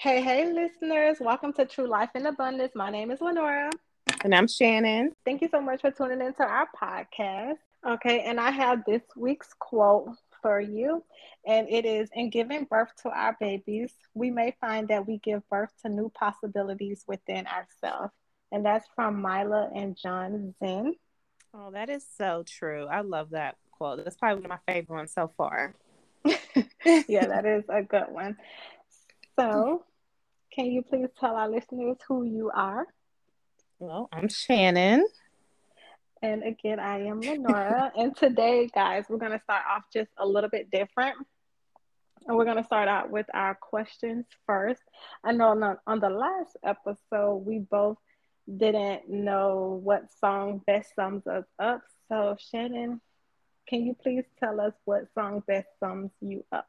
Hey, hey, listeners. Welcome to True Life in Abundance. My name is Lenora. And I'm Shannon. Thank you so much for tuning into our podcast. Okay, and I have this week's quote for you, and it is In giving birth to our babies, we may find that we give birth to new possibilities within ourselves. And that's from Myla and John Zen. Oh, that is so true. I love that quote. That's probably one of my favorite ones so far. yeah, that is a good one. So, can you please tell our listeners who you are? Well, I'm Shannon. And again, I am Lenora. and today, guys, we're going to start off just a little bit different. And we're going to start out with our questions first. I know on the, on the last episode, we both didn't know what song best sums us up. So, Shannon, can you please tell us what song best sums you up?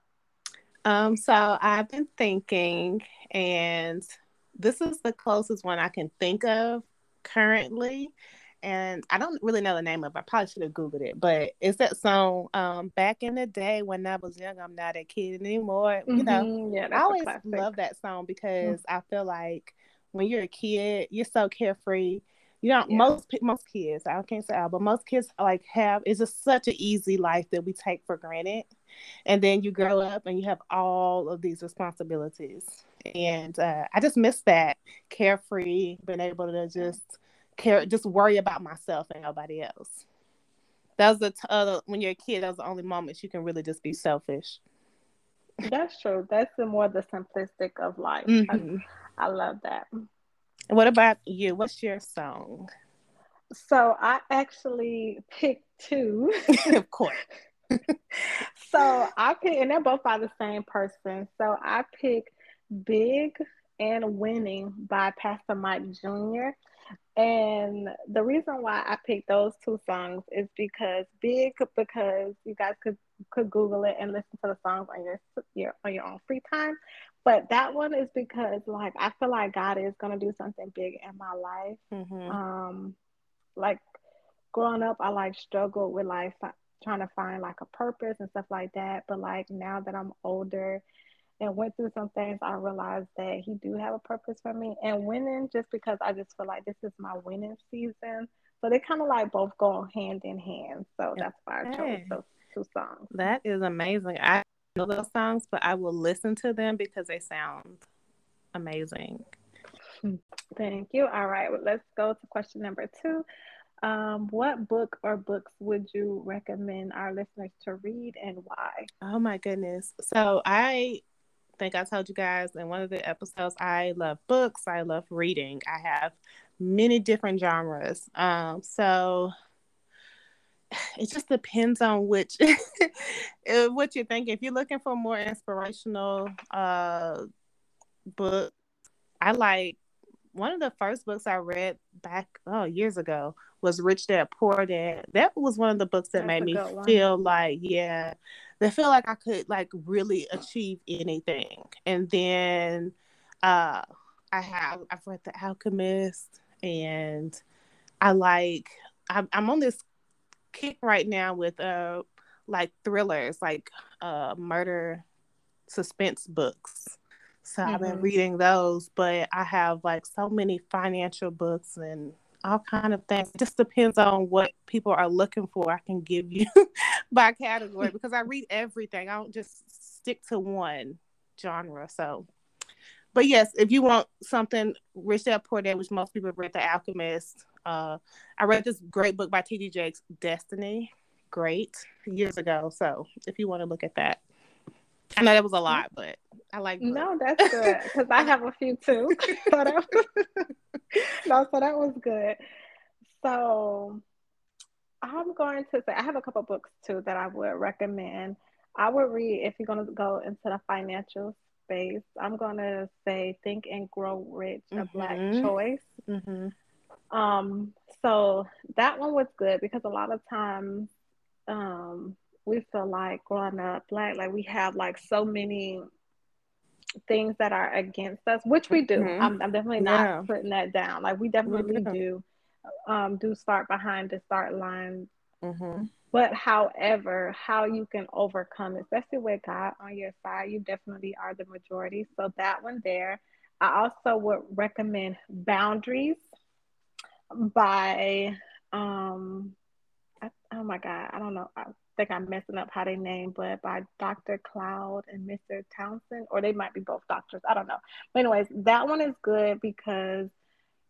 Um, so I've been thinking, and this is the closest one I can think of currently. And I don't really know the name of it. I probably should have Googled it, but it's that song um, back in the day when I was young, I'm not a kid anymore. Mm-hmm. You know, mm-hmm. yeah, I always love that song because mm-hmm. I feel like when you're a kid, you're so carefree. You know, yeah. most most kids, I can't say all, but most kids like have it's just such an easy life that we take for granted and then you grow up and you have all of these responsibilities. And uh, i just miss that carefree being able to just care just worry about myself and nobody else. That was the t- uh, when you're a kid that's the only moments you can really just be selfish. That's true. That's the more the simplistic of life. Mm-hmm. I, I love that. What about you? What's your song? So i actually picked two. Of course so I pick, and they're both by the same person. So I pick Big and Winning by Pastor Mike Jr. And the reason why I picked those two songs is because Big, because you guys could could Google it and listen to the songs on your your on your own free time. But that one is because like I feel like God is gonna do something big in my life. Mm-hmm. Um, like growing up, I like struggled with life trying to find like a purpose and stuff like that. But like now that I'm older and went through some things, I realized that he do have a purpose for me and winning just because I just feel like this is my winning season. So they kind of like both go hand in hand. So that's why I chose those two songs. That is amazing. I know those songs, but I will listen to them because they sound amazing. Thank you. All right, well, let's go to question number two. Um, what book or books would you recommend our listeners to read and why? Oh my goodness. So I think I told you guys in one of the episodes, I love books, I love reading. I have many different genres. Um, so it just depends on which what you're thinking. If you're looking for more inspirational uh book, I like one of the first books I read back oh years ago was Rich Dad Poor Dad. That was one of the books that That's made me feel like, yeah, that feel like I could like really achieve anything. And then uh I have I've read The Alchemist and I like I'm, I'm on this kick right now with uh like thrillers, like uh murder suspense books. So mm-hmm. I've been mm-hmm. reading those, but I have like so many financial books and all kind of things. It just depends on what people are looking for. I can give you by category because I read everything. I don't just stick to one genre. So, but yes, if you want something Rich Dad Poor Dad, which most people read, The Alchemist. Uh, I read this great book by T.D. Jakes, Destiny. Great years ago. So if you want to look at that. I know that was a lot, but I like. No, that's good because I have a few too. so that was, no, so that was good. So I'm going to say I have a couple books too that I would recommend. I would read if you're going to go into the financial space. I'm going to say Think and Grow Rich, a mm-hmm. Black Choice. Mm-hmm. Um, so that one was good because a lot of times um, we feel like growing up black, like we have like so many things that are against us, which we do. Mm-hmm. I'm, I'm, definitely not yeah. putting that down. Like we definitely do um, do start behind the start line. Mm-hmm. But however, how you can overcome, especially with God on your side, you definitely are the majority. So that one there. I also would recommend Boundaries by um I, oh my god, I don't know. I think I'm messing up how they name, but by Dr. Cloud and Mr. Townsend, or they might be both doctors. I don't know. But anyways, that one is good because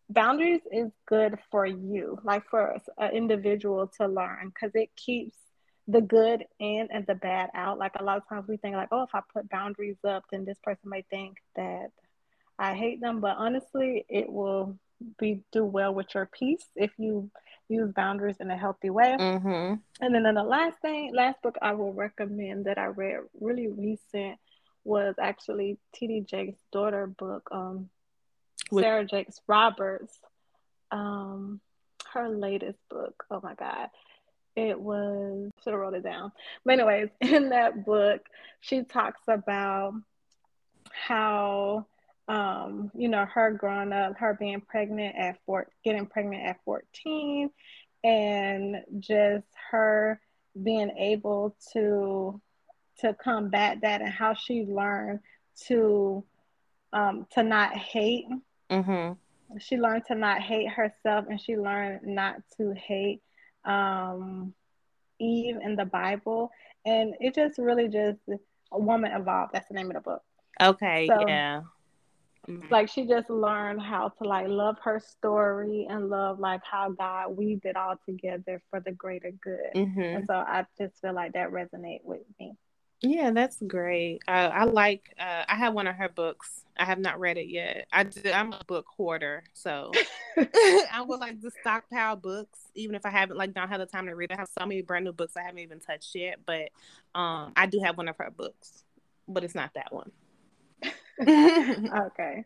boundaries is good for you, like for an individual to learn, because it keeps the good in and the bad out. Like a lot of times we think like, oh, if I put boundaries up, then this person may think that I hate them. But honestly, it will be do well with your peace if you use boundaries in a healthy way. Mm-hmm. And then, then the last thing, last book I will recommend that I read really recent was actually T.D. Jakes' daughter book, um, with- Sarah Jakes Roberts. Um, her latest book. Oh my God. It was, should have wrote it down. But, anyways, in that book, she talks about how um, you know, her growing up, her being pregnant at four, getting pregnant at 14, and just her being able to to combat that and how she learned to um, to not hate. Mm-hmm. She learned to not hate herself, and she learned not to hate um, Eve in the Bible. And it just really just a woman evolved. That's the name of the book. Okay. So, yeah Mm-hmm. Like she just learned how to like love her story and love like how God weaved it all together for the greater good. Mm-hmm. And so I just feel like that resonate with me. Yeah, that's great. Uh, I like. Uh, I have one of her books. I have not read it yet. I do, I'm a book hoarder, so I would like to stockpile books, even if I haven't like don't have the time to read. I have so many brand new books I haven't even touched yet, but um, I do have one of her books, but it's not that one. okay.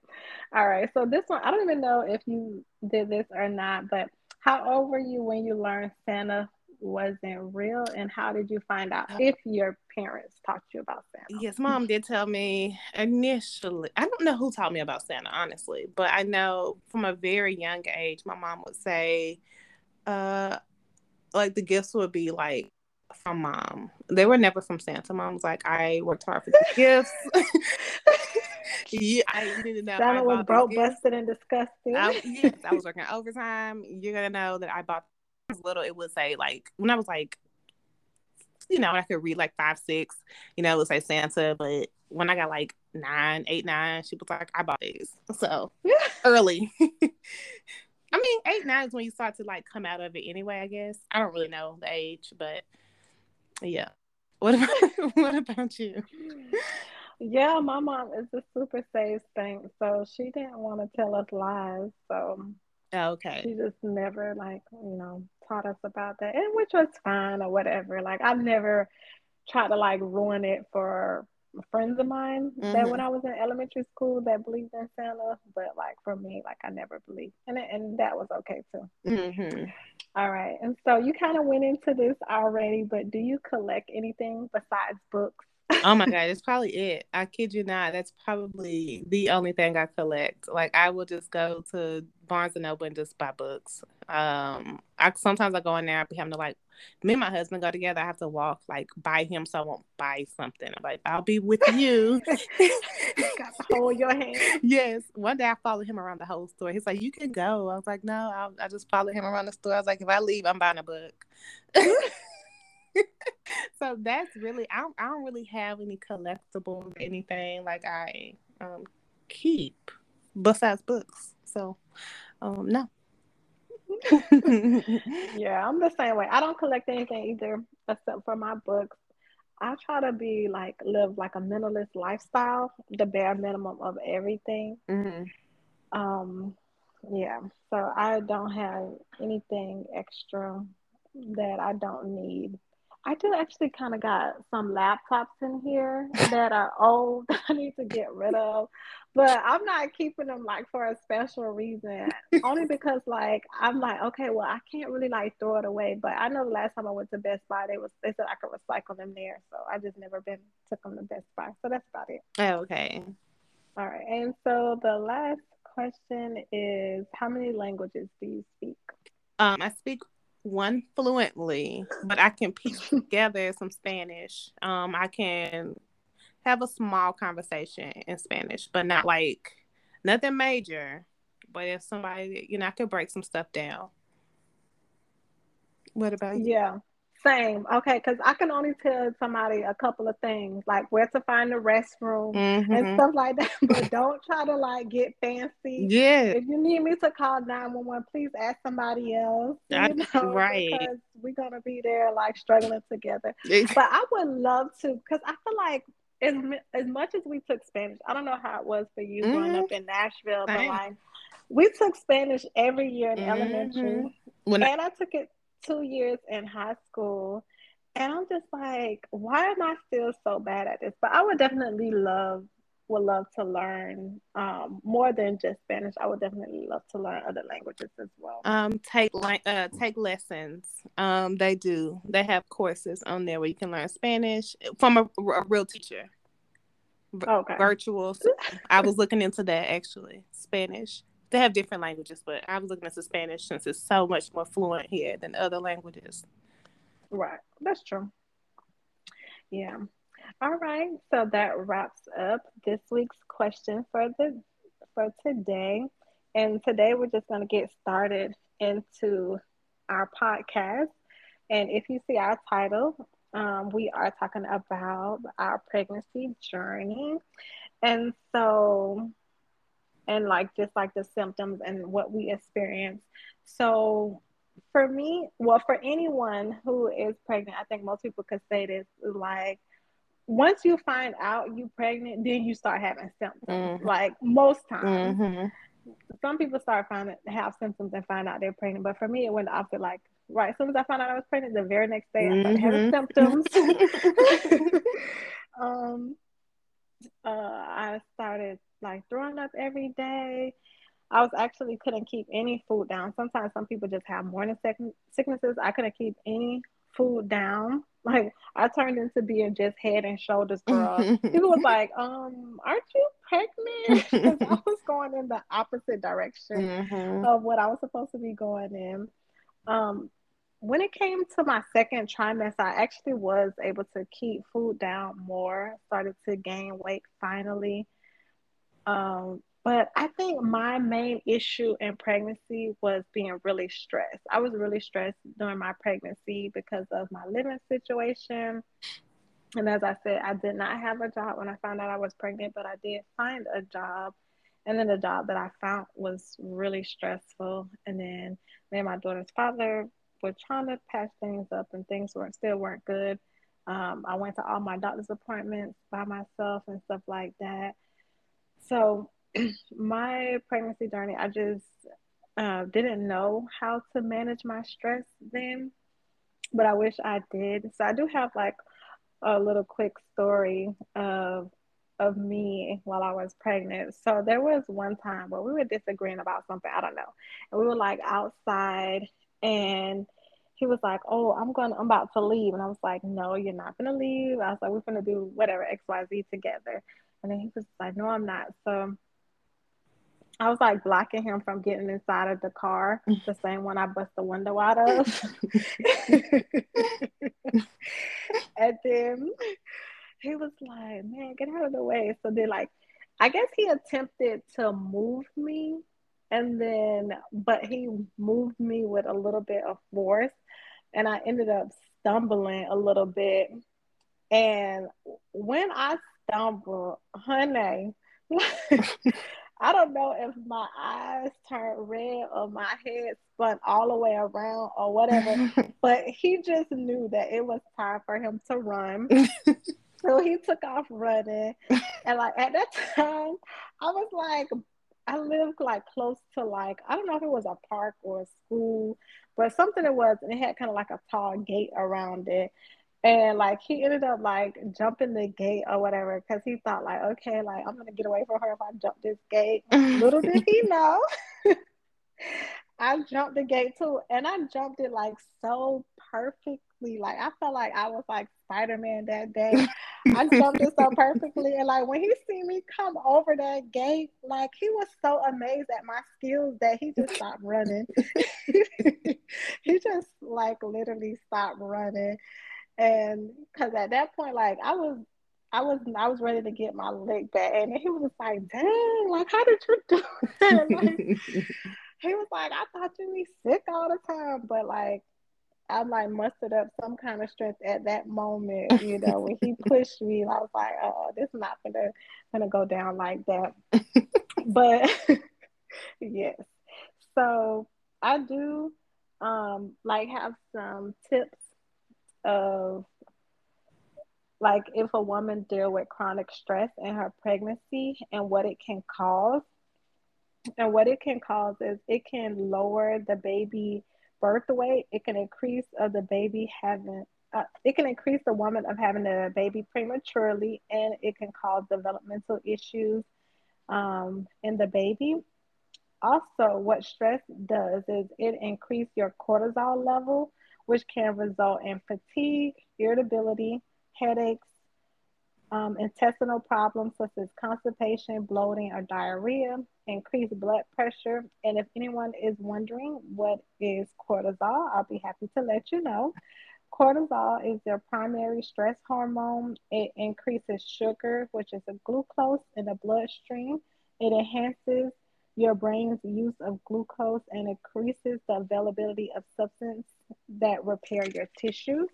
All right. So this one, I don't even know if you did this or not, but how old were you when you learned Santa wasn't real and how did you find out uh, if your parents taught you about Santa? Yes, mom did tell me initially. I don't know who taught me about Santa, honestly, but I know from a very young age, my mom would say, uh, like the gifts would be like from mom. They were never from Santa. Mom's like, I worked hard for the gifts. yeah, I didn't know. Santa was broke, busted, and disgusting. I, yes, I was working overtime. You're gonna know that I bought little. It would say like when I was like, you know, I could read like five, six. You know, it would say Santa, but when I got like nine, eight, nine, she was like, I bought these. So early. I mean, eight, nine is when you start to like come out of it anyway, I guess. I don't really know the age, but yeah. What about what about you? Yeah, my mom is a super safe thing, so she didn't want to tell us lies. So okay, she just never like you know taught us about that, and which was fine or whatever. Like I've never tried to like ruin it for friends of mine mm-hmm. that when I was in elementary school that believed in Santa, but like for me, like I never believed, and and that was okay too. Mm-hmm. All right, and so you kind of went into this already, but do you collect anything besides books? Oh my god, it's probably it. I kid you not. That's probably the only thing I collect. Like I will just go to Barnes and Noble and just buy books. Um, I sometimes I go in there. I be having to like me and my husband go together. I have to walk like by him, so I won't buy something. I'm like, I'll be with you. Got to hold your hand. Yes. One day I followed him around the whole store. He's like, you can go. I was like, no, I'll, I just follow him around the store. I was like, if I leave, I'm buying a book. so that's really I don't, I don't really have any collectibles or anything like I um keep besides books. So um no. yeah, I'm the same way. I don't collect anything either except for my books. I try to be like live like a minimalist lifestyle, the bare minimum of everything. Mm-hmm. Um, yeah. So I don't have anything extra that I don't need. I do actually kind of got some laptops in here that are old I need to get rid of, but I'm not keeping them like for a special reason. Only because like I'm like, okay, well I can't really like throw it away. But I know the last time I went to Best Buy, they was they said I could recycle them there, so I just never been took them to Best Buy. So that's about it. Oh, okay. All right, and so the last question is, how many languages do you speak? Um, I speak one fluently, but I can piece together some Spanish. Um, I can have a small conversation in Spanish, but not like nothing major. But if somebody, you know, I could break some stuff down. What about you? Yeah. Same. Okay, because I can only tell somebody a couple of things, like where to find the restroom mm-hmm. and stuff like that. But don't try to like get fancy. Yeah. If you need me to call 911, please ask somebody else. I, you know, right. Because we're gonna be there like struggling together. but I would love to because I feel like as, as much as we took Spanish, I don't know how it was for you mm-hmm. growing up in Nashville, Same. but like we took Spanish every year in mm-hmm. elementary. When and I, I took it two years in high school. And I'm just like, why am I still so bad at this? But I would definitely love, would love to learn um, more than just Spanish. I would definitely love to learn other languages as well. Um, take like uh, take lessons. Um, they do. They have courses on there where you can learn Spanish from a, a real teacher. Okay. Virtual. I was looking into that actually. Spanish they have different languages, but I'm looking into Spanish since it's so much more fluent here than other languages. Right, that's true. Yeah. All right, so that wraps up this week's question for the for today. And today we're just going to get started into our podcast. And if you see our title, um, we are talking about our pregnancy journey. And so and like just like the symptoms and what we experience. So for me, well, for anyone who is pregnant, I think most people could say this like once you find out you're pregnant, then you start having symptoms. Mm-hmm. Like most times. Mm-hmm. Some people start finding have symptoms and find out they're pregnant. But for me it went opposite like right as soon as I found out I was pregnant, the very next day I started having mm-hmm. symptoms. um uh, I started like throwing up every day. I was actually couldn't keep any food down. Sometimes some people just have morning sicknesses. I couldn't keep any food down. Like I turned into being just head and shoulders girl. people was like, um, aren't you pregnant? Because I was going in the opposite direction mm-hmm. of what I was supposed to be going in. Um, when it came to my second trimester, I actually was able to keep food down more, started to gain weight finally. Um, but I think my main issue in pregnancy was being really stressed. I was really stressed during my pregnancy because of my living situation. And as I said, I did not have a job when I found out I was pregnant, but I did find a job. And then the job that I found was really stressful. And then me and my daughter's father were trying to patch things up, and things weren't still weren't good. Um, I went to all my doctor's appointments by myself and stuff like that. So my pregnancy journey, I just uh, didn't know how to manage my stress then, but I wish I did. So I do have like a little quick story of of me while I was pregnant. So there was one time where we were disagreeing about something, I don't know. And we were like outside and he was like, Oh, I'm going I'm about to leave. And I was like, No, you're not gonna leave. I was like, We're gonna do whatever XYZ together. And then he was like, No, I'm not. So I was like blocking him from getting inside of the car, the same one I bust the window out of. and then he was like, Man, get out of the way. So then like I guess he attempted to move me and then but he moved me with a little bit of force and I ended up stumbling a little bit. And when I stumbled, honey, I don't know if my eyes turned red or my head spun all the way around or whatever, but he just knew that it was time for him to run. so he took off running. And like at that time, I was like, I lived like close to like, I don't know if it was a park or a school, but something it was, and it had kind of like a tall gate around it. And like he ended up like jumping the gate or whatever because he thought like, okay, like I'm gonna get away from her if I jump this gate. Little did he know. I jumped the gate too, and I jumped it like so perfectly. Like I felt like I was like Spider Man that day. I jumped it so perfectly, and like when he see me come over that gate, like he was so amazed at my skills that he just stopped running. he just like literally stopped running. And because at that point, like I was I was I was ready to get my leg back, and he was just like, "Dang, like how did you do that?" like, he was like, "I thought you'd be sick all the time," but like I like mustered up some kind of strength at that moment. You know, when he pushed me, I was like, "Oh, this is not gonna gonna go down like that." but yes, so I do um like have some tips of like if a woman deal with chronic stress in her pregnancy and what it can cause and what it can cause is it can lower the baby birth weight. It can increase of the baby having uh, it can increase the woman of having a baby prematurely and it can cause developmental issues um, in the baby. Also what stress does is it increase your cortisol level which can result in fatigue irritability headaches, um, intestinal problems such as constipation, bloating, or diarrhea, increased blood pressure. And if anyone is wondering what is cortisol, I'll be happy to let you know. Cortisol is your primary stress hormone. It increases sugar, which is a glucose in the bloodstream. It enhances your brain's use of glucose and increases the availability of substance that repair your tissues.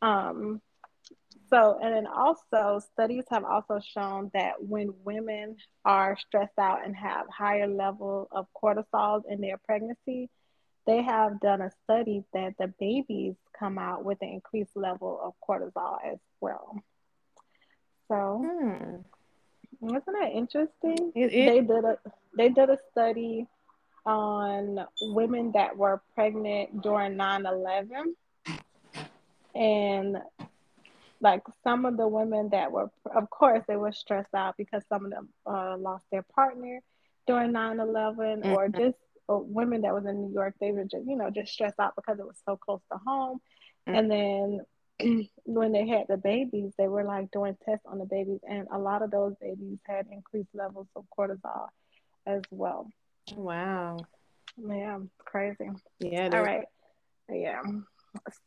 Um, so, and then also, studies have also shown that when women are stressed out and have higher level of cortisol in their pregnancy, they have done a study that the babies come out with an increased level of cortisol as well. So, hmm. Wasn't that interesting? It, it, they did a they did a study on women that were pregnant during 9-11 and like some of the women that were of course they were stressed out because some of them uh, lost their partner during 9-11 mm-hmm. or just or women that was in new york they were just you know just stressed out because it was so close to home mm-hmm. and then when they had the babies they were like doing tests on the babies and a lot of those babies had increased levels of cortisol as well wow yeah crazy yeah all right yeah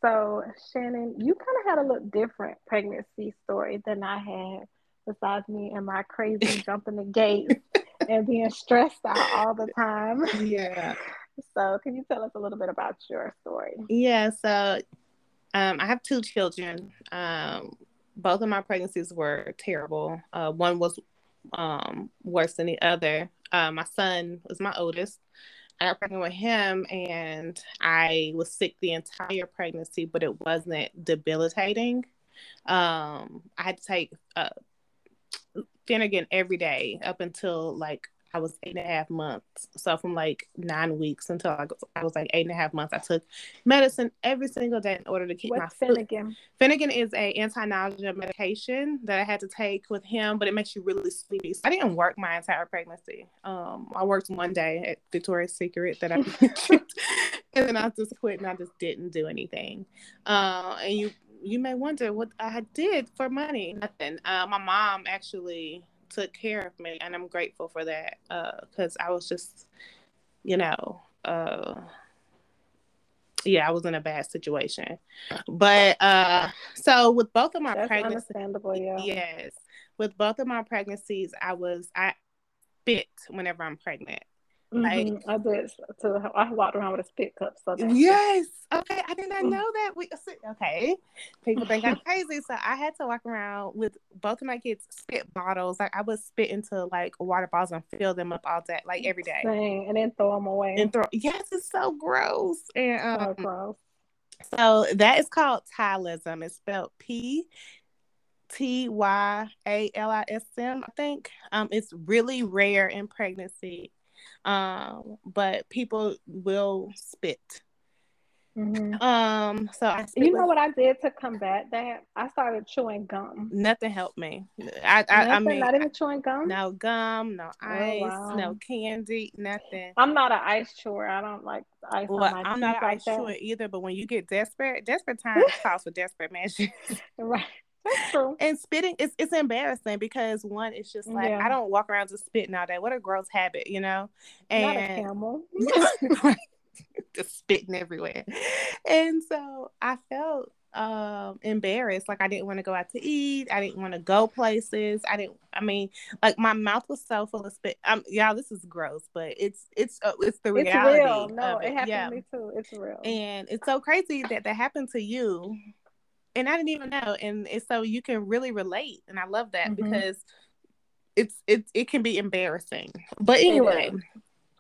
so, Shannon, you kind of had a little different pregnancy story than I had, besides me and my crazy jumping the gate and being stressed out all the time. Yeah. So, can you tell us a little bit about your story? Yeah. So, um, I have two children. Um, both of my pregnancies were terrible. Uh, one was um, worse than the other. Uh, my son was my oldest. I got pregnant with him and I was sick the entire pregnancy, but it wasn't debilitating. Um, I had to take uh, Phenergan every day up until like I was eight and a half months. So from like nine weeks until I, I was like eight and a half months, I took medicine every single day in order to keep What's my Phenergan? Finnegan is a anti-nausea medication that I had to take with him, but it makes you really sleepy. So I didn't work my entire pregnancy. Um, I worked one day at Victoria's Secret that I and then I just quit and I just didn't do anything. Uh, and you you may wonder what I did for money. Nothing. Uh, my mom actually took care of me, and I'm grateful for that because uh, I was just, you know, uh, yeah, I was in a bad situation. But uh, so with both of my That's pregnancies, understandable, yeah. Yes, with both of my pregnancies, I was I spit whenever I'm pregnant. Mm-hmm. Like, I did. So I walked around with a spit cup. So yes. Okay. I did not mm. know that. We okay. People think I'm crazy, so I had to walk around with both of my kids spit bottles. Like I would spit into like water bottles and fill them up all day, like every day, Dang, and then throw them away. And throw. Yes, it's so gross. And um, so gross. So that is called ptyalism. It's spelled P T Y A L I S M, I think. Um, it's really rare in pregnancy um, but people will spit. Mm-hmm. Um, so I you know what I did to combat that? I started chewing gum. Nothing helped me. I, I, I mean, not even chewing gum. No gum, no ice, oh, wow. no candy, nothing. I'm not an ice chewer. I don't like ice. Well, I'm not an like ice that. chewer either. But when you get desperate, desperate times calls for desperate measures. right. That's true. And spitting it's it's embarrassing because one, it's just like yeah. I don't walk around just spitting all day. What a gross habit, you know? And Not a camel. just spitting everywhere. And so I felt um embarrassed like i didn't want to go out to eat i didn't want to go places i didn't i mean like my mouth was so full of spit um y'all this is gross but it's it's uh, it's the reality it's real no it. it happened yeah. to me too it's real and it's so crazy that that happened to you and i didn't even know and so you can really relate and i love that mm-hmm. because it's it, it can be embarrassing but anyway.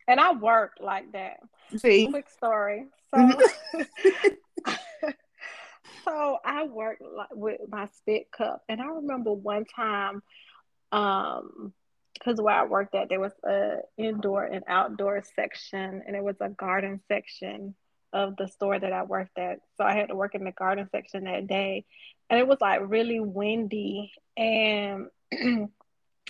and i worked like that. See? Quick story. So mm-hmm. so I worked like, with my spit cup, and I remember one time, um, because where I worked at, there was a indoor and outdoor section, and it was a garden section of the store that I worked at. So I had to work in the garden section that day, and it was like really windy, and it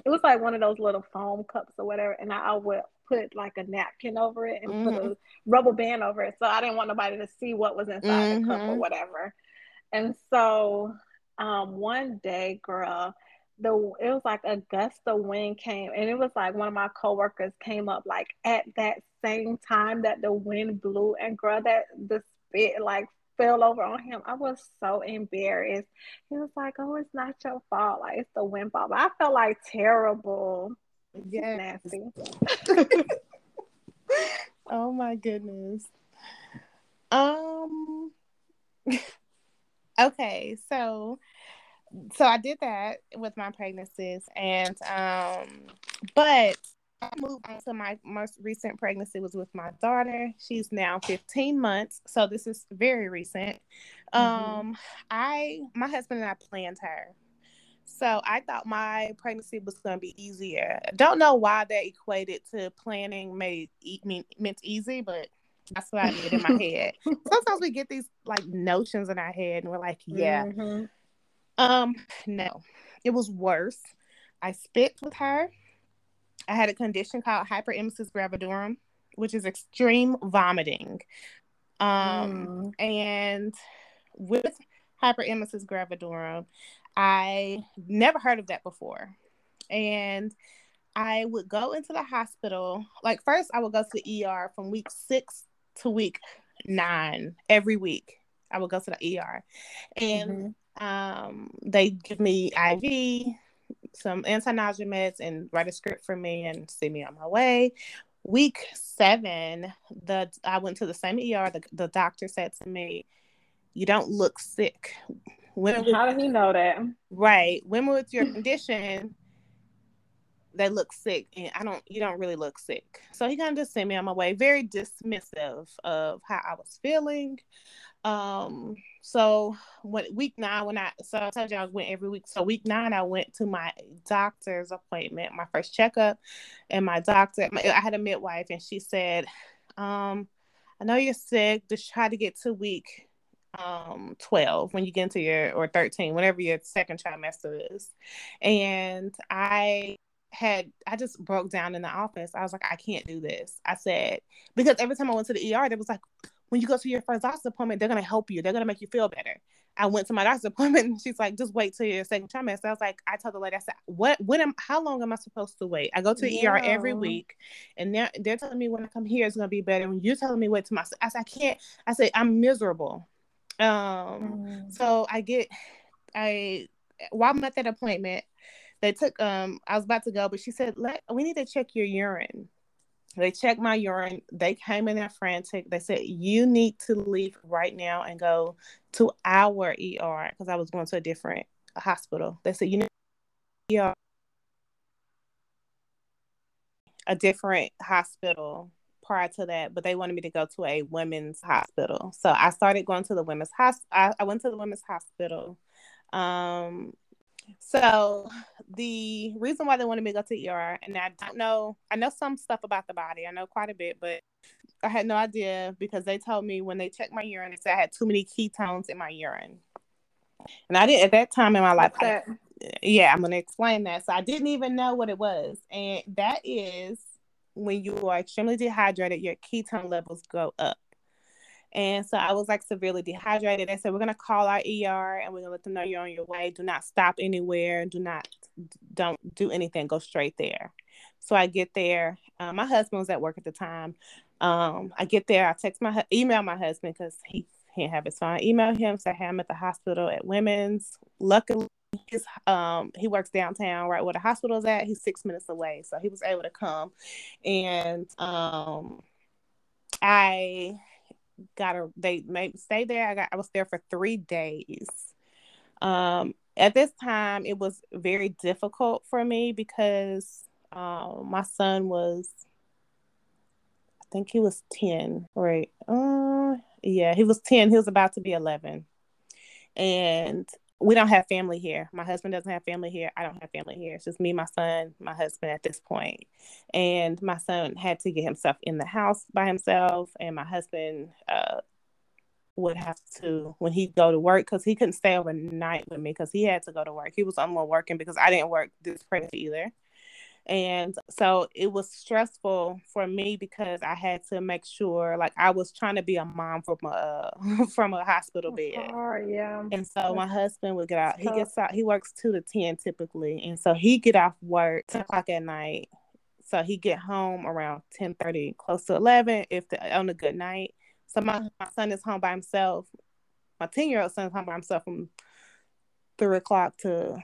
was like one of those little foam cups or whatever, and I would put like a napkin over it and mm-hmm. put a rubber band over it. So I didn't want nobody to see what was inside mm-hmm. the cup or mm-hmm. whatever. And so um, one day, girl, the it was like a gust of wind came, and it was like one of my coworkers came up like at that same time that the wind blew, and girl, that the spit like fell over on him. I was so embarrassed. He was like, "Oh, it's not your fault. Like it's the wind fault." But I felt like terrible. Yeah, nasty. oh my goodness. Um. Okay, so so I did that with my pregnancies, and um, but I moved on to my most recent pregnancy was with my daughter. She's now 15 months, so this is very recent. Mm-hmm. Um, I my husband and I planned her. So I thought my pregnancy was going to be easier. Don't know why that equated to planning made mean meant easy, but that's what I did in my head. Sometimes we get these like notions in our head and we're like, yeah. Mm-hmm. Um, no. It was worse. I spit with her. I had a condition called hyperemesis gravidarum, which is extreme vomiting. Um, mm. and with hyperemesis gravidarum, I never heard of that before. And I would go into the hospital. Like first, I would go to the ER from week six to week nine every week. I would go to the ER, and mm-hmm. Um, they give me IV, some anti-nausea meds, and write a script for me and send me on my way. Week seven, the I went to the same ER. The, the doctor said to me, "You don't look sick." When How did he know that? Right. When with your condition, they look sick and I don't you don't really look sick. So he kind of just sent me on my way, very dismissive of how I was feeling. Um so when week nine when I so I told you I went every week. So week nine I went to my doctor's appointment, my first checkup, and my doctor I had a midwife and she said, um, I know you're sick, just try to get to week um 12 when you get into your or 13 whenever your second trimester is and i had I just broke down in the office. I was like, I can't do this. I said because every time I went to the ER, it was like, when you go to your first doctor's appointment, they're gonna help you. They're gonna make you feel better. I went to my doctor's appointment and she's like, just wait till your second trimester. I was like, I told the lady, I said, what, when am, how long am I supposed to wait? I go to the yeah. ER every week and they're, they're telling me when I come here, it's going to be better. When you're telling me wait to my, I said, I can't, I said, I'm miserable. Um, mm. so I get, I, while I'm at that appointment, they took um I was about to go, but she said, Let we need to check your urine. They checked my urine. They came in there frantic. They said, You need to leave right now and go to our ER because I was going to a different hospital. They said, You need ER a different hospital prior to that, but they wanted me to go to a women's hospital. So I started going to the women's hospital. I, I went to the women's hospital. Um, so the reason why they wanted me to go to ER, and I don't know, I know some stuff about the body. I know quite a bit, but I had no idea because they told me when they checked my urine, they said I had too many ketones in my urine. And I didn't at that time in my life. I, yeah, I'm gonna explain that. So I didn't even know what it was, and that is when you are extremely dehydrated, your ketone levels go up. And so I was like severely dehydrated. They said, We're going to call our ER and we're going to let them know you're on your way. Do not stop anywhere. Do not, don't do anything. Go straight there. So I get there. Um, my husband was at work at the time. Um, I get there, I text my email my husband because he can't have his phone. I email him, say, "Hey, I'm at the hospital at Women's." Luckily, his um he works downtown, right where the hospital is at. He's six minutes away, so he was able to come, and um, I got a they made stay there. I got I was there for three days. Um, at this time, it was very difficult for me because um, my son was, I think he was 10, right? Uh, yeah, he was 10. He was about to be 11. And we don't have family here. My husband doesn't have family here. I don't have family here. It's just me, my son, my husband at this point. And my son had to get himself in the house by himself, and my husband uh, would have to when he'd go to work because he couldn't stay overnight with me because he had to go to work. He was only working because I didn't work this pregnancy either. And so it was stressful for me because I had to make sure, like, I was trying to be a mom from a from a hospital bed. Hard, yeah. And so my husband would get out. He gets out. He works two to ten typically, and so he get off work ten o'clock at night. So he get home around ten thirty, close to eleven, if the, on a good night. So my, my son is home by himself. My 10 year old son is home by himself from three o'clock to,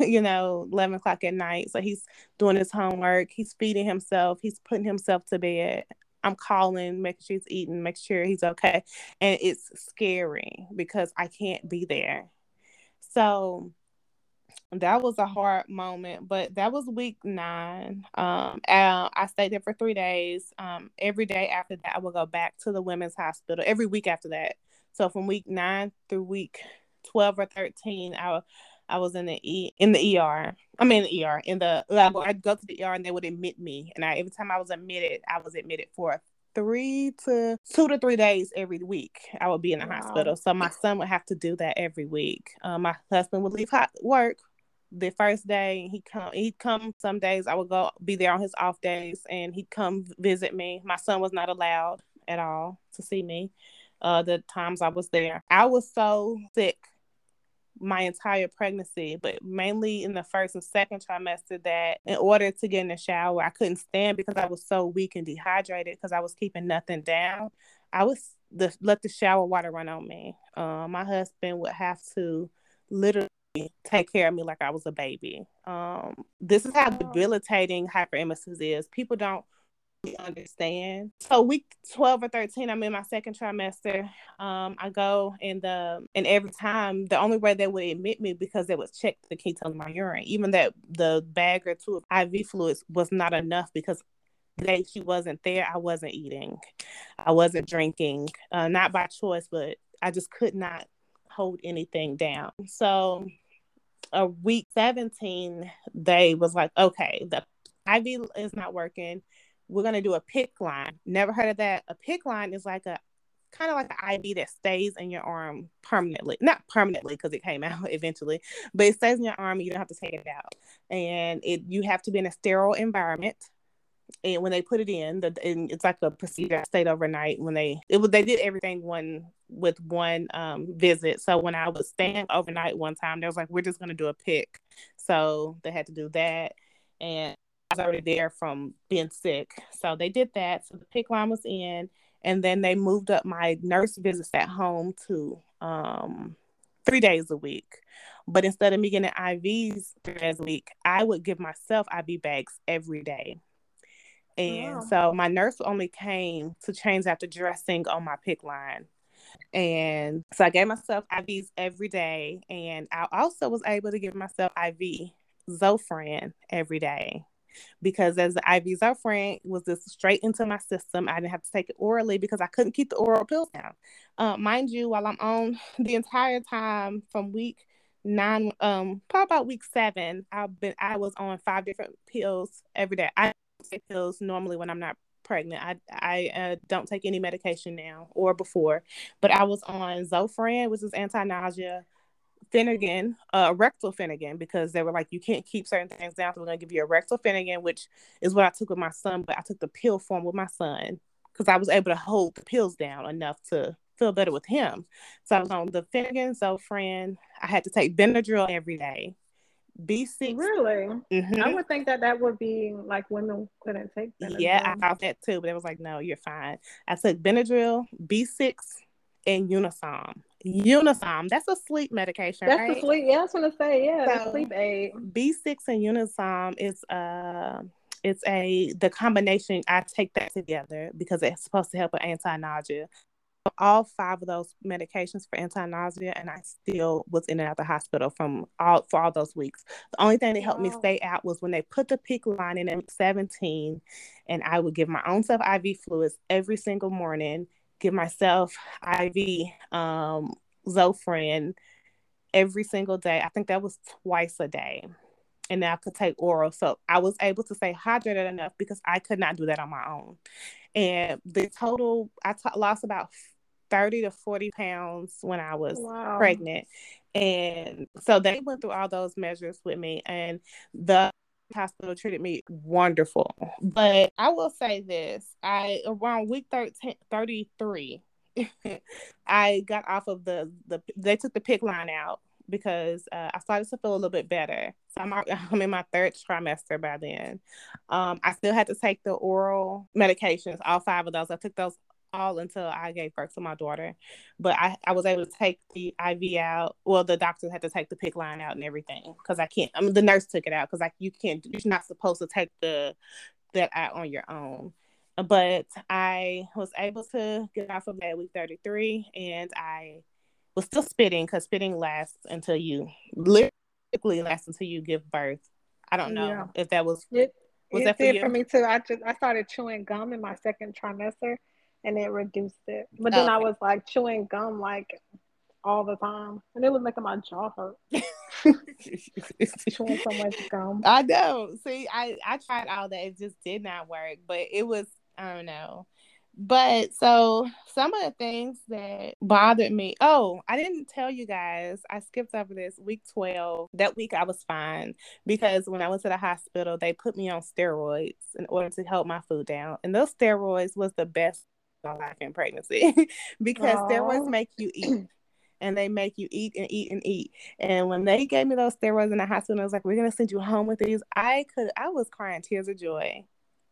you know, 11 o'clock at night. So he's doing his homework. He's feeding himself. He's putting himself to bed. I'm calling, making sure he's eating, make sure he's okay. And it's scary because I can't be there. So that was a hard moment, but that was week nine. Um, I stayed there for three days. Um, every day after that, I would go back to the women's hospital every week after that. So from week nine through week twelve or thirteen, I I was in the E in the ER. I mean the ER in the lab. I'd go to the ER and they would admit me, and I every time I was admitted, I was admitted for three to two to three days every week. I would be in the wow. hospital, so my son would have to do that every week. Um, my husband would leave hot work the first day he come he'd come some days I would go be there on his off days and he'd come visit me. My son was not allowed at all to see me uh the times I was there. I was so sick my entire pregnancy, but mainly in the first and second trimester that in order to get in the shower, I couldn't stand because I was so weak and dehydrated because I was keeping nothing down. I was the let the shower water run on me. Uh, my husband would have to literally take care of me like I was a baby. Um, this is how debilitating hyperemesis is. People don't understand. So week 12 or 13, I'm in my second trimester. Um, I go and the and every time the only way they would admit me because they would check the ketones in my urine. Even that the bag or two of IV fluids was not enough because day she wasn't there, I wasn't eating. I wasn't drinking. Uh, not by choice, but I just could not hold anything down. So a week 17, they was like, okay, the IV is not working. We're gonna do a PICC line. Never heard of that. A PICC line is like a kind of like an IV that stays in your arm permanently. Not permanently because it came out eventually, but it stays in your arm. You don't have to take it out, and it you have to be in a sterile environment and when they put it in, the and it's like a procedure. I stayed overnight when they it was they did everything one with one um, visit. So when I was staying overnight one time, they was like, "We're just gonna do a PICC," so they had to do that, and I was already there from being sick, so they did that. So the PICC line was in, and then they moved up my nurse visits at home to um, three days a week. But instead of me getting IVs three days a week, I would give myself IV bags every day. And wow. so my nurse only came to change after dressing on my PICC line. And so I gave myself IVs every day. And I also was able to give myself IV Zofran every day because as the IV Zofran was just straight into my system, I didn't have to take it orally because I couldn't keep the oral pills down. Uh, mind you, while I'm on the entire time from week nine, um, probably about week seven, I've been I was on five different pills every day. I take pills normally when I'm not pregnant. I I uh, don't take any medication now or before, but I was on Zofran, which is anti-nausea, Phenergan, uh, rectal Phenergan, because they were like, you can't keep certain things down, so we're gonna give you a rectal Phenergan, which is what I took with my son. But I took the pill form with my son because I was able to hold the pills down enough to feel better with him. So I was on the Phenergan, Zofran. I had to take Benadryl every day B6. Really? Mhm. I would think that that would be like women couldn't take Benadryl. Yeah, I thought that too, but it was like, no, you're fine. I took Benadryl, B6, and Unisom. Unisom, that's a sleep medication, That's right? the sleep. Yeah, I was gonna say, yeah, So- sleep aid. B6 and Unisom is uh it's a the combination I take that together because it's supposed to help with anti-nausea. All five of those medications for anti-nausea and I still was in and out the hospital from all for all those weeks. The only thing that helped me stay out was when they put the PICC line in at 17 and I would give my own self IV fluids every single morning, give myself IV um Zofran every single day. I think that was twice a day. And I could take oral. So I was able to stay hydrated enough because I could not do that on my own. And the total, I t- lost about 30 to 40 pounds when I was Wow. pregnant. And so they went through all those measures with me. And the hospital treated me wonderful. But I will say this I, around week 13, 33, I got off of the the they took the PICC line out because uh, I started to feel a little bit better. So I'm I'm in my third trimester by then. Um, I still had to take the oral medications, all five of those. I took those all until I gave birth to my daughter, but I, I was able to take the IV out. Well, the doctor had to take the PICC line out and everything because I can't. I mean, the nurse took it out because like you can't. You're not supposed to take the that out on your own but I was able to get off of that week 33 and I was still spitting because spitting lasts until you literally lasts until you give birth. I don't know Yeah. if that was It, Was it that for you? for me too. I just I started chewing gum in my second trimester, and it reduced it. But then oh. I was like chewing gum like all the time, and it was making my jaw hurt. Chewing so much gum. I know. See, I I tried all that. It just did not work. But it was I don't know. But so some of the things that bothered me. Oh, I didn't tell you guys. I skipped over this week 12. That week I was fine because when I went to the hospital, they put me on steroids in order to help my food down. And those steroids was the best my life in pregnancy because steroids make you eat. And they make you eat and eat and eat. And when they gave me those steroids in the hospital, I was like, "We're gonna send you home with these." I could, I was crying tears of joy,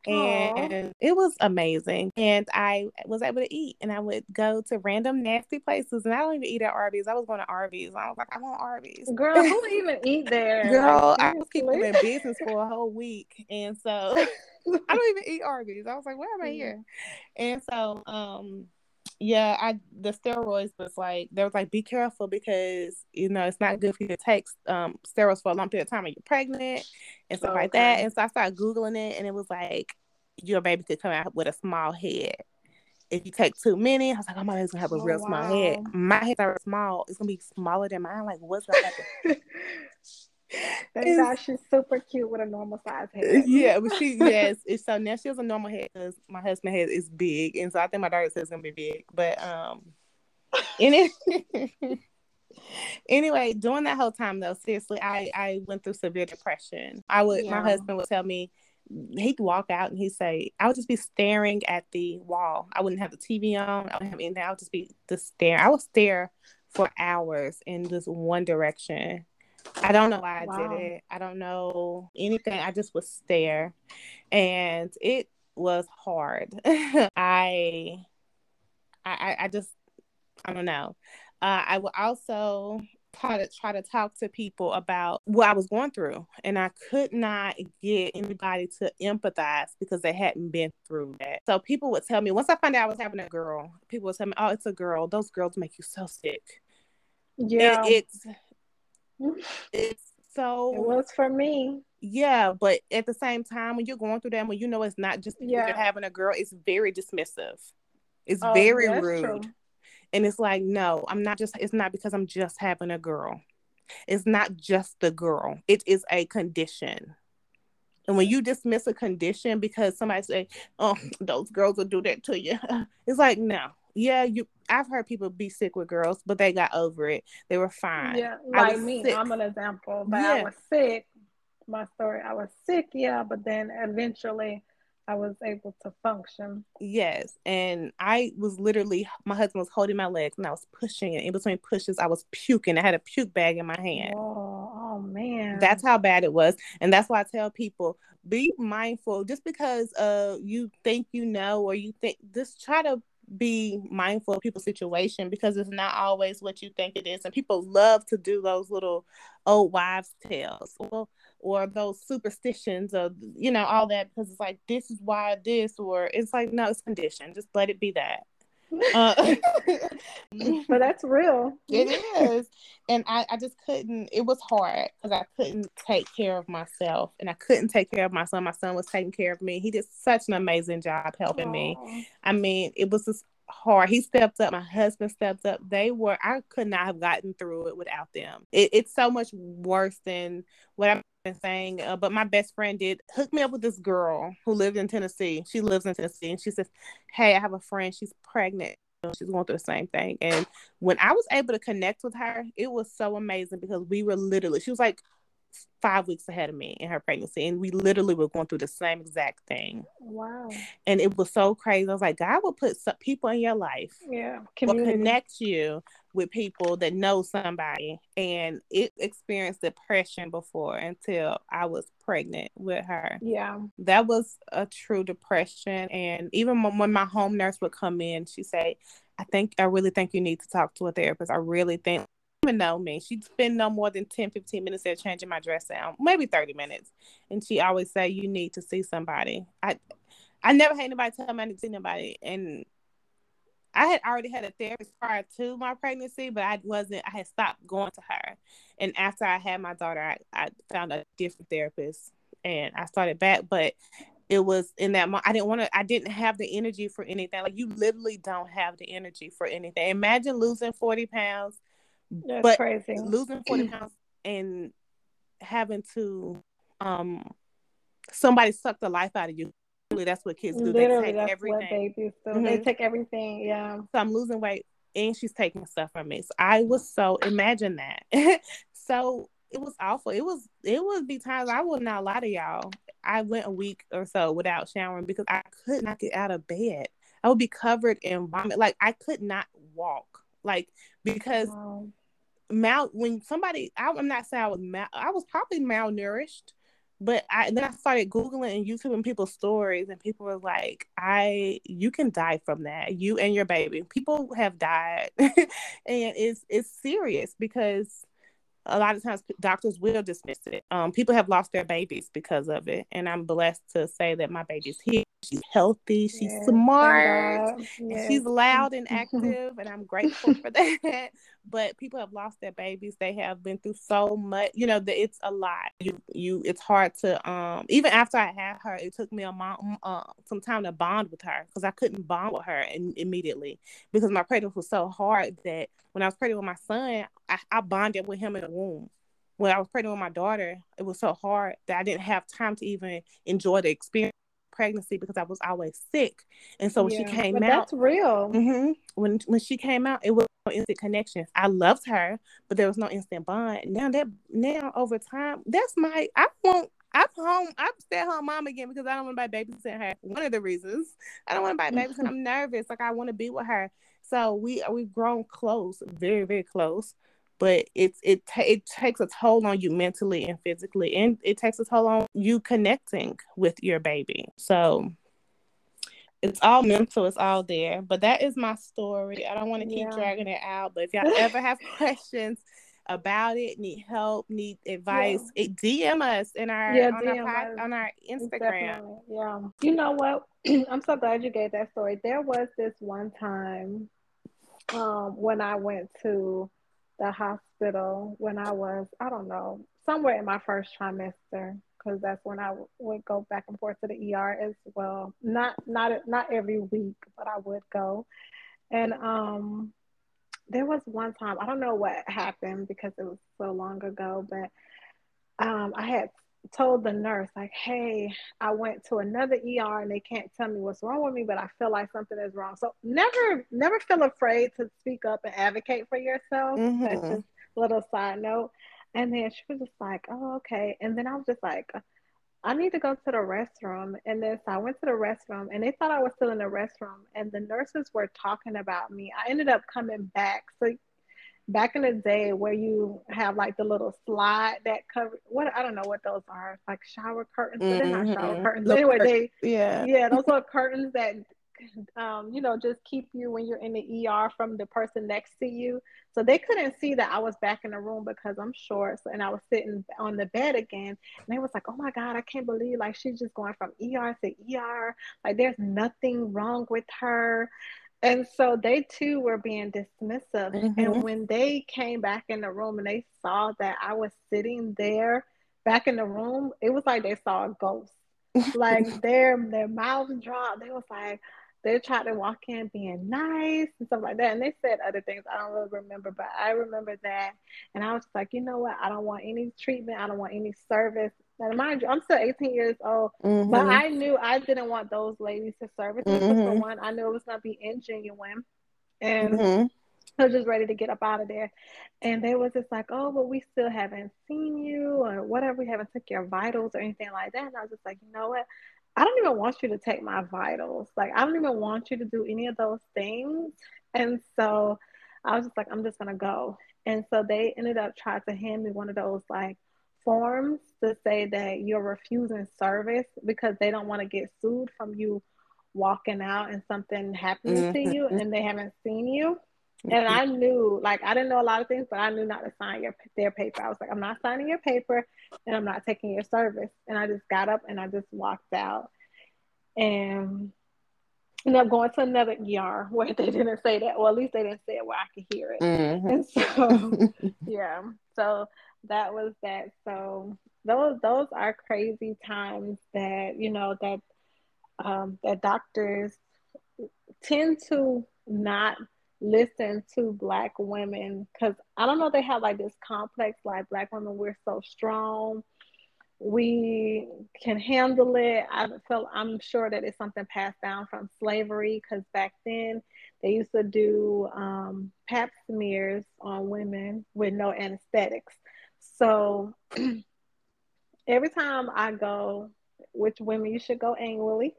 Aw. and it was amazing. And I was able to eat, and I would go to random nasty places, and I don't even eat at Arby's. I was going to Arby's. I was like, "I want Arby's." Girl, who even eat there? Girl, I was keeping in business for a whole week, and so I don't even eat Arby's. I was like, "Why am I here?" And so, um, yeah, I the steroids was like they was like be careful because you know it's not good for you to take um steroids for a long period of time when you're pregnant and stuff like that. And so I started googling it, and it was like your baby could come out with a small head. If you take too many, I was like, oh my baby's gonna have a Oh, real small head. My head's already small. It's gonna be smaller than mine. Like, what's gonna happen? It's- God she's super cute with a normal size head. yeah, but she yes. So now she has a normal head because my husband head is big, and so I think my daughter says it's gonna be big. But um, any, anyway, during that whole time though, seriously, I I went through severe depression. I would my husband would tell me he'd walk out and he'd say I would just be staring at the wall. I wouldn't have the TV on. I wouldn't have anything. I would just be just stare. I would stare for hours in just one direction. I don't know why I Wow. did it. I don't know anything. I just would stare, and it was hard. I, I, I just, I don't know. Uh, I would also try to try to talk to people about what I was going through, and I could not get anybody to empathize because they hadn't been through that. So people would tell me once I found out I was having a girl, people would tell me, "Oh, it's a girl. Those girls make you so sick." Yeah, It, it's it's so it was for me. yeah, but at the same time, when you're going through that, when you know it's not just Yeah. you're having a girl, it's very dismissive. It's Oh, very rude. true. And it's like, no, I'm not just, it's not because I'm just having a girl. It's not just the girl, it is a condition. And when you dismiss a condition because somebody say, "Oh, those girls will do that to you," it's like, no, yeah, you. I've heard people be sick with girls, but they got over it. They were fine. Yeah, like me, sick. I'm an example. But Yeah. I was sick. My story, I was sick, yeah, but then eventually I was able to function. Yes, and I was literally my husband was holding my legs and I was pushing it. In between pushes, I was puking. I had a puke bag in my hand. Oh, oh man. That's how bad it was. And that's why I tell people be mindful just because uh you think you know or you think just try to be mindful of people's situation because it's not always what you think it is. And people love to do those little old wives' tales or, or those superstitions of, you know, all that because it's like, this is why this, or it's like, no, it's conditioned. Just let it be that. Uh, but that's real. It is. And I, I just couldn't, it was hard because I couldn't take care of myself and I couldn't take care of my son. My son was taking care of me. He did such an amazing job helping Aww. me. I mean, it was just hard. He stepped up. My husband stepped up. They were, I could not have gotten through it without them. It, it's so much worse than what I've been saying. Uh, but my best friend did hook me up with this girl who lived in Tennessee. She lives in Tennessee. And she says, Hey, I have a friend. She's pregnant. She's going through the same thing. And when I was able to connect with her, it was so amazing because we were literally, she was like five weeks ahead of me in her pregnancy. And we literally were going through the same exact thing. Wow. And it was so crazy. I was like, God will put some people in your life. Yeah. Will connect you with people that know somebody. And it experienced depression before until I was pregnant with her. Yeah. That was a true depression. And even when my home nurse would come in, she say, I think I really think you need to talk to a therapist. I really think even know me. She'd spend no more than 10, 15 minutes there changing my dress down, maybe 30 minutes. And she always say, You need to see somebody. I I never had anybody tell me I need to see nobody. And I had already had a therapist prior to my pregnancy, but I wasn't, I had stopped going to her. And after I had my daughter, I, I found a different therapist and I started back. But it was in that moment, I didn't want to, I didn't have the energy for anything. Like you literally don't have the energy for anything. Imagine losing 40 pounds, That's but crazy. losing 40 pounds and having to, um, somebody suck the life out of you that's what kids do. Literally, they take everything. babies do. Mm-hmm. They take everything. Yeah. So I'm losing weight, and she's taking stuff from me. So I was so imagine that. so it was awful. It was it would be times I will not lie to y'all. I went a week or so without showering because I could not get out of bed. I would be covered in vomit. Like I could not walk. Like because wow. Mal when somebody I, am not saying I was mal I was probably malnourished but I then I started googling and YouTubing people's stories, and people were like, "I, you can die from that, you and your baby." People have died, and it's it's serious because a lot of times doctors will dismiss it. Um, people have lost their babies because of it, and I'm blessed to say that my baby's here. She's healthy. She's yes, smart. Yes. She's loud and active, and I'm grateful for that. But people have lost their babies. They have been through so much. You know, that it's a lot. You, you. It's hard to. Um, even after I had her, it took me a mom, uh, some time to bond with her because I couldn't bond with her in, immediately because my pregnancy was so hard that when I was pregnant with my son, I, I bonded with him in the womb when I was pregnant with my daughter, it was so hard that I didn't have time to even enjoy the experience pregnancy because I was always sick. And so when yeah, she came out, that's real. Mm-hmm, when when she came out, it was no instant connection. I loved her, but there was no instant bond. Now that now over time, that's my I won't. I'm home. I'm stay home mom again because I don't want to buy babysit her. One of the reasons I don't want to buy babysit. I'm nervous. Like I want to be with her. So we we've grown close, very very close but it's it it takes a toll on you mentally and physically and it takes a toll on you connecting with your baby so it's all mental it's all there but that is my story i don't want to keep yeah. dragging it out but if y'all ever have questions about it need help need advice yeah. it dm us in our yeah, on, our on our instagram Definitely. yeah you know what i'm so glad you gave that story there was this one time um, when i went to the hospital when I was, I don't know, somewhere in my first trimester, because that's when I w- would go back and forth to the ER as well. Not not not every week, but I would go. And um, there was one time I don't know what happened because it was so long ago, but um, I had told the nurse like hey i went to another er and they can't tell me what's wrong with me but i feel like something is wrong. So never never feel afraid to speak up and advocate for yourself. Mm-hmm. that's just a little side note. And then she was just like oh okay. And then i was just like i need to go to the restroom. And then so i went to the restroom and they thought i was still in the restroom. And the nurses were talking about me. I ended up coming back. So back in the day where you have like the little slide that cover what I don't know what those are like shower curtains, but they're not shower mm-hmm. curtains. anyway, they yeah yeah those are curtains that um, you know, just keep you when you're in the ER from the person next to you. So they couldn't see that I was back in the room because I'm short. So, and I was sitting on the bed again. And they was like, oh my God, I can't believe like she's just going from ER to ER. Like there's nothing wrong with her. And so they too were being dismissive. Mm-hmm. And when they came back in the room and they saw that I was sitting there back in the room, it was like they saw a ghost. like their their mouths dropped. They was like, they tried to walk in being nice and stuff like that. And they said other things I don't really remember, but I remember that. And I was like, you know what? I don't want any treatment. I don't want any service. And mind you, I'm still 18 years old, mm-hmm. but I knew I didn't want those ladies to service me. Mm-hmm. For one, I knew it was going to be ingenuine. And mm-hmm. I was just ready to get up out of there. And they was just like, oh, but we still haven't seen you or whatever. We haven't took your vitals or anything like that. And I was just like, you know what? I don't even want you to take my vitals. Like, I don't even want you to do any of those things. And so I was just like, I'm just going to go. And so they ended up trying to hand me one of those like forms to say that you're refusing service because they don't want to get sued from you walking out and something happening mm-hmm. to you and they haven't seen you. And I knew, like, I didn't know a lot of things, but I knew not to sign your their paper. I was like, I'm not signing your paper, and I'm not taking your service. And I just got up and I just walked out, and ended up going to another ER where they didn't say that. or at least they didn't say it where I could hear it. Mm-hmm. And so, yeah, so that was that. So those those are crazy times that you know that um, that doctors tend to not listen to black women because I don't know they have like this complex like black women we're so strong. We can handle it. I feel I'm sure that it's something passed down from slavery because back then they used to do um, pap smears on women with no anesthetics so every time I go which women you should go annually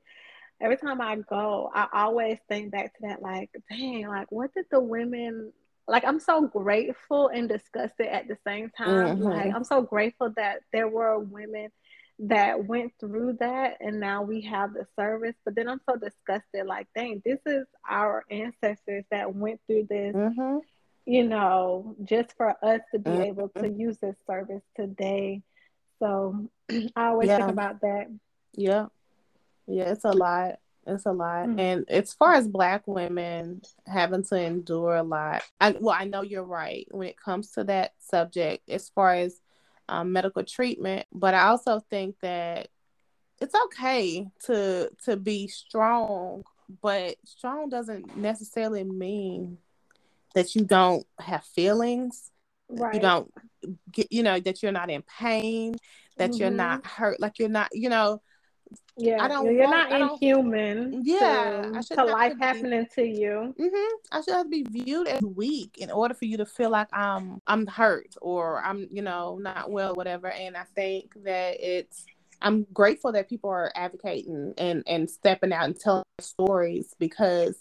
every time I go, I always think back to that, like, dang, like, what did the women like? I'm so grateful and disgusted at the same time. Mm-hmm. Like, I'm so grateful that there were women that went through that and now we have the service. But then I'm so disgusted, like, dang, this is our ancestors that went through this. Mm-hmm. You know, just for us to be mm-hmm. able to use this service today. So I always yeah. think about that. Yeah. Yeah, it's a lot. It's a lot. Mm-hmm. And as far as black women having to endure a lot, I, well, I know you're right when it comes to that subject as far as um, medical treatment, but I also think that it's okay to to be strong, but strong doesn't necessarily mean that you don't have feelings. Right. You don't get, you know, that you're not in pain, that mm-hmm. you're not hurt, like you're not, you know, yeah, I don't. You're want, not inhuman. Yeah, to, to life happening to you. Mm-hmm, I should have to be viewed as weak in order for you to feel like I'm I'm hurt or I'm you know not well, whatever. And I think that it's. I'm grateful that people are advocating and and stepping out and telling stories because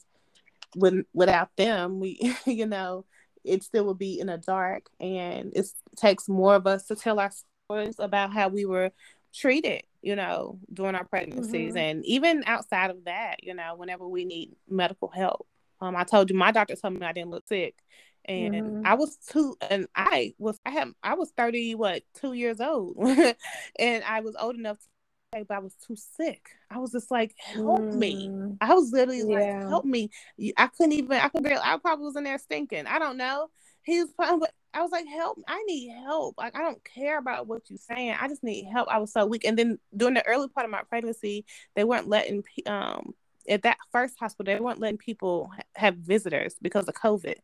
when without them, we you know it still would be in the dark, and it takes more of us to tell our stories about how we were treated you know, during our pregnancies mm-hmm. and even outside of that, you know, whenever we need medical help. Um, I told you my doctor told me I didn't look sick. And mm-hmm. I was two and I was I had I was 30 what two years old and I was old enough to say but I was too sick. I was just like, help mm. me. I was literally yeah. like, help me. I couldn't even I could barely I probably was in there stinking. I don't know. He was probably I was like, help! I need help. Like, I don't care about what you're saying. I just need help. I was so weak. And then during the early part of my pregnancy, they weren't letting um at that first hospital they weren't letting people have visitors because of COVID.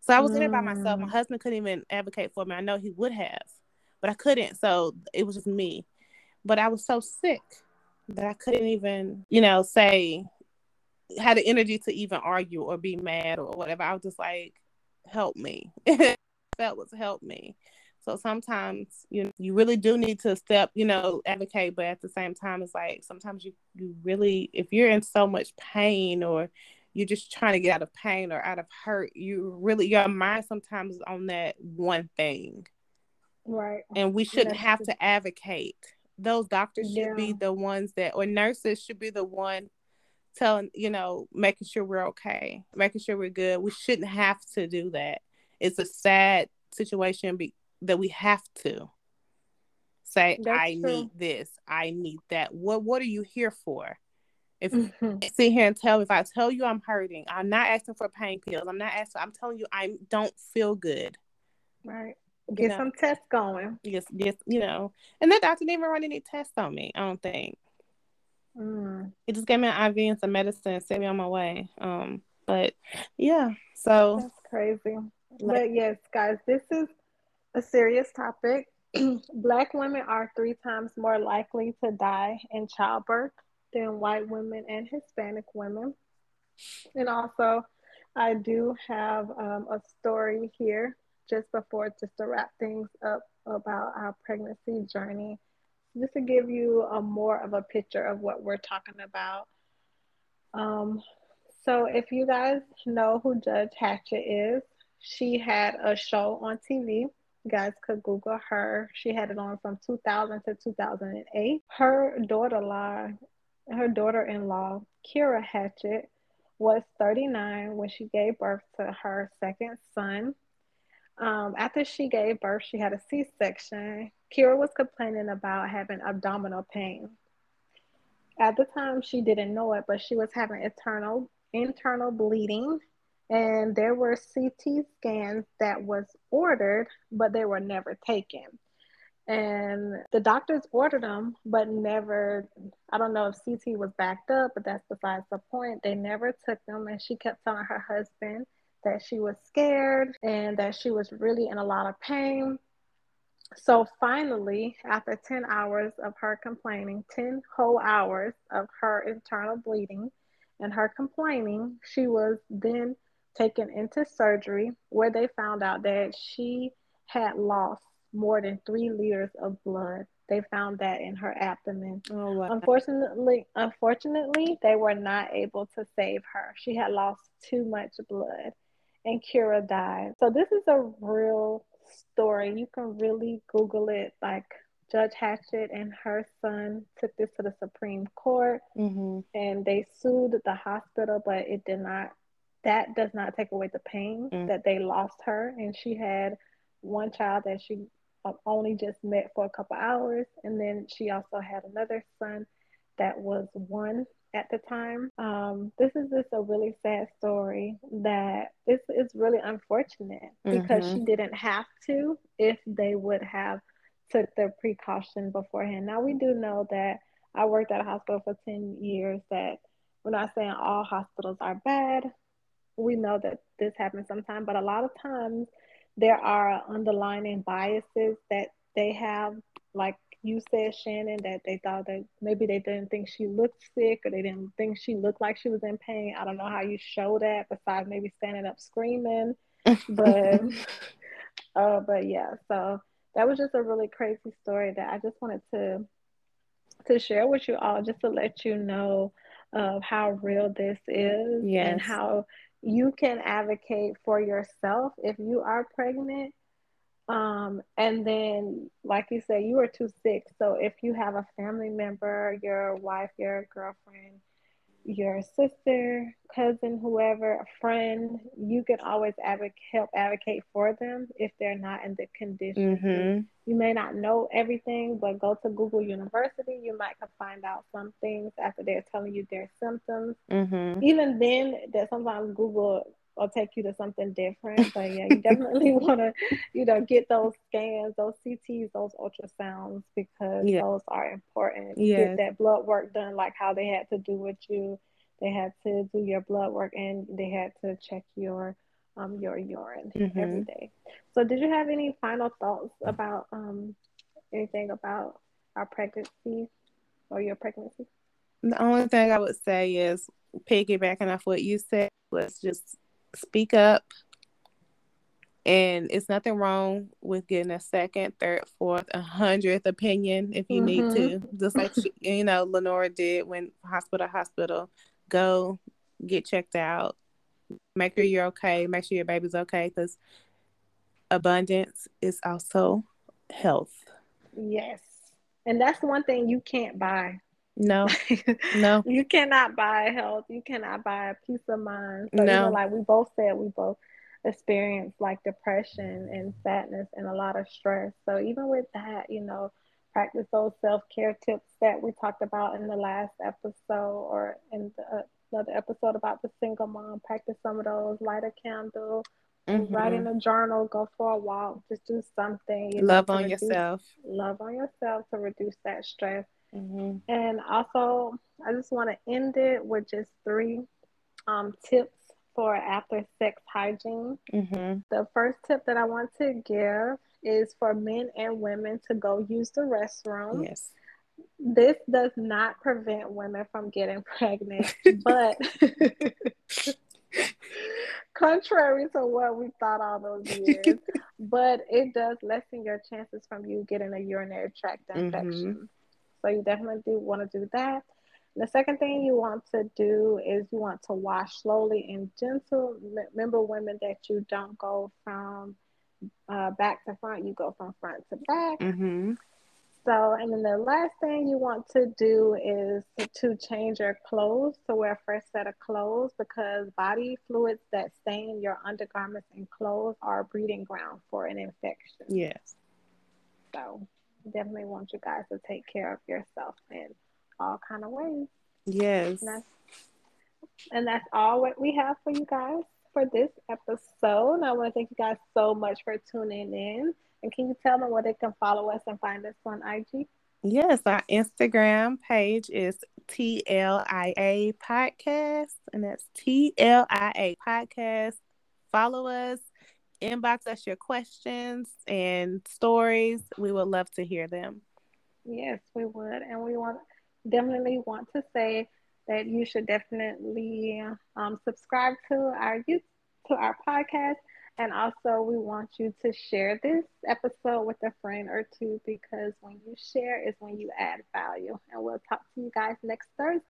So I was mm. in there by myself. My mm. husband couldn't even advocate for me. I know he would have, but I couldn't. So it was just me. But I was so sick that I couldn't even, you know, say had the energy to even argue or be mad or whatever. I was just like, help me. felt was help me. So sometimes you know, you really do need to step, you know, advocate, but at the same time, it's like sometimes you you really, if you're in so much pain or you're just trying to get out of pain or out of hurt. You really your mind sometimes is on that one thing. Right. And we shouldn't have to advocate. Those doctors should Yeah. be the ones that or nurses should be the one telling, you know, making sure we're okay, making sure we're good. We shouldn't have to do that. It's a sad situation be, that we have to say That's I true. need this, I need that. What what are you here for? If Mhm. sit here and tell if I tell you I'm hurting, I'm not asking for pain pills. I'm not asking. I'm telling you I don't feel good. Right. You Get know, some tests going. Yes, yes, you know, and that doctor didn't even run any tests on me. I don't think Mm. he just gave me an IV and some medicine and sent me on my way. Um, but yeah, so That's crazy. like, But yes, guys, this is a serious topic. Black women are three times more likely to die in childbirth than white women and Hispanic women. And also, I do have um, a story here just before, just to wrap things up about our pregnancy journey, just to give you a more of a picture of what we're talking about. Um, so, if you guys know who Judge Hatchett is, she had a show on TV. You guys could Google her. She had it on from 2000 to 2008. Her daughter-in-law, her daughter-in-law, Kira Hatchett, was 39 when she gave birth to her second son. Um, after she gave birth, she had a C-section. Kira was complaining about having abdominal pain. At the time, she didn't know it, but she was having internal internal bleeding, and there were CT scans that was ordered, but they were never taken. And the doctors ordered them, but never. I don't know if CT was backed up, but that's besides the point. They never took them, and she kept telling her husband that she was scared and that she was really in a lot of pain. So finally, after 10 hours of her complaining, 10 whole hours of her internal bleeding and her complaining, she was then taken into surgery where they found out that she had lost more than three liters of blood. They found that in her abdomen. oh wow. Unfortunately, unfortunately, they were not able to save her. She had lost too much blood, and Kira died. So this is a real story. You can really Google it. Like Judge Hatchett and her son took this to the Supreme Court, hmm and they sued the hospital, but it did not. That does not take away the pain Mm. that they lost her, and she had one child that she only just met for a couple hours, and then she also had another son that was one at the time. Um, this is just a really sad story that this is really unfortunate because Mhm. she didn't have to if they would have took the precaution beforehand. Now we do know that I worked at a hospital for 10 years that we're not saying all hospitals are bad. We know that this happens sometimes, but a lot of times there are underlying biases that they have, like you said, Shannon, that they thought that maybe they didn't think she looked sick or they didn't think she looked like she was in pain. I don't know how you show that besides maybe standing up screaming, but uh, but yeah, so that was just a really crazy story that I just wanted to to share with you all, just to let you know of how real this is and how you can advocate for yourself if you are pregnant. Um, and then, like you said, you are too sick. So if you have a family member, your wife, your girlfriend, your sister, cousin, whoever, a friend, you can always advocate, help advocate for them if they're not in the condition. to. hmm You may not know everything, but go to Google University. You might find out some things after they're telling you their symptoms. hmm Even then, that sometimes Google will take you to something different. But yeah, you definitely want to, you know, get those scans, those CTs, those ultrasounds because Yeah. those are important. Yes. Get that blood work done, like how they had to do with you. They had to do your blood work and they had to check your um your urine Mhm. every day. So, did you have any final thoughts about um anything about our pregnancy or your pregnancy? The only thing I would say is piggybacking off what you said, let's just speak up. And it's nothing wrong with getting a second, third, fourth, a hundredth opinion if you need to. Mm-hmm. Just like she, you know, Lenora did when hospital hospital. Go get checked out. Make sure you're okay. Make sure your baby's okay because abundance is also health. Yes. And that's one thing you can't buy. No, no. You cannot buy health. You cannot buy peace of mind. So, no. You know, like we both said, we both experienced like depression and sadness and a lot of stress. So even with that, you know, practice those self care tips that we talked about in the last episode or in the, uh, another episode about the single mom. Practice some of those. Light a candle. Mm-hmm. Write in a journal. Go for a walk. Just do something. love know, on reduce, yourself. Love on yourself to reduce that stress. Mm-hmm. And also, I just want to end it with just three um, tips for after sex hygiene. Mm-hmm. The first tip that I want to give is for men and women to go use the restroom. Yes. This does not prevent women from getting pregnant, but contrary to what we thought all those years, but it does lessen your chances from you getting a urinary tract infection. Mm-hmm. So you definitely do want to do that. The second thing you want to do is you want to wash slowly and gentle. Remember, women, that you don't go from uh, back to front, you go from front to back. Mm-hmm. So, and then the last thing you want to do is to, to change your clothes to wear a fresh set of clothes because body fluids that stain your undergarments and clothes are a breeding ground for an infection. Yes. So, definitely want you guys to take care of yourself in all kind of ways. Yes. And that's, and that's all what we have for you guys for this episode. I want to thank you guys so much for tuning in. And can you tell them where they can follow us and find us on IG? Yes, our Instagram page is TLIA Podcast, and that's TLIA Podcast. Follow us, inbox us your questions and stories. We would love to hear them. Yes, we would. And we want definitely want to say that you should definitely um, subscribe to our YouTube, to our podcast. And also, we want you to share this episode with a friend or two because when you share is when you add value. And we'll talk to you guys next Thursday.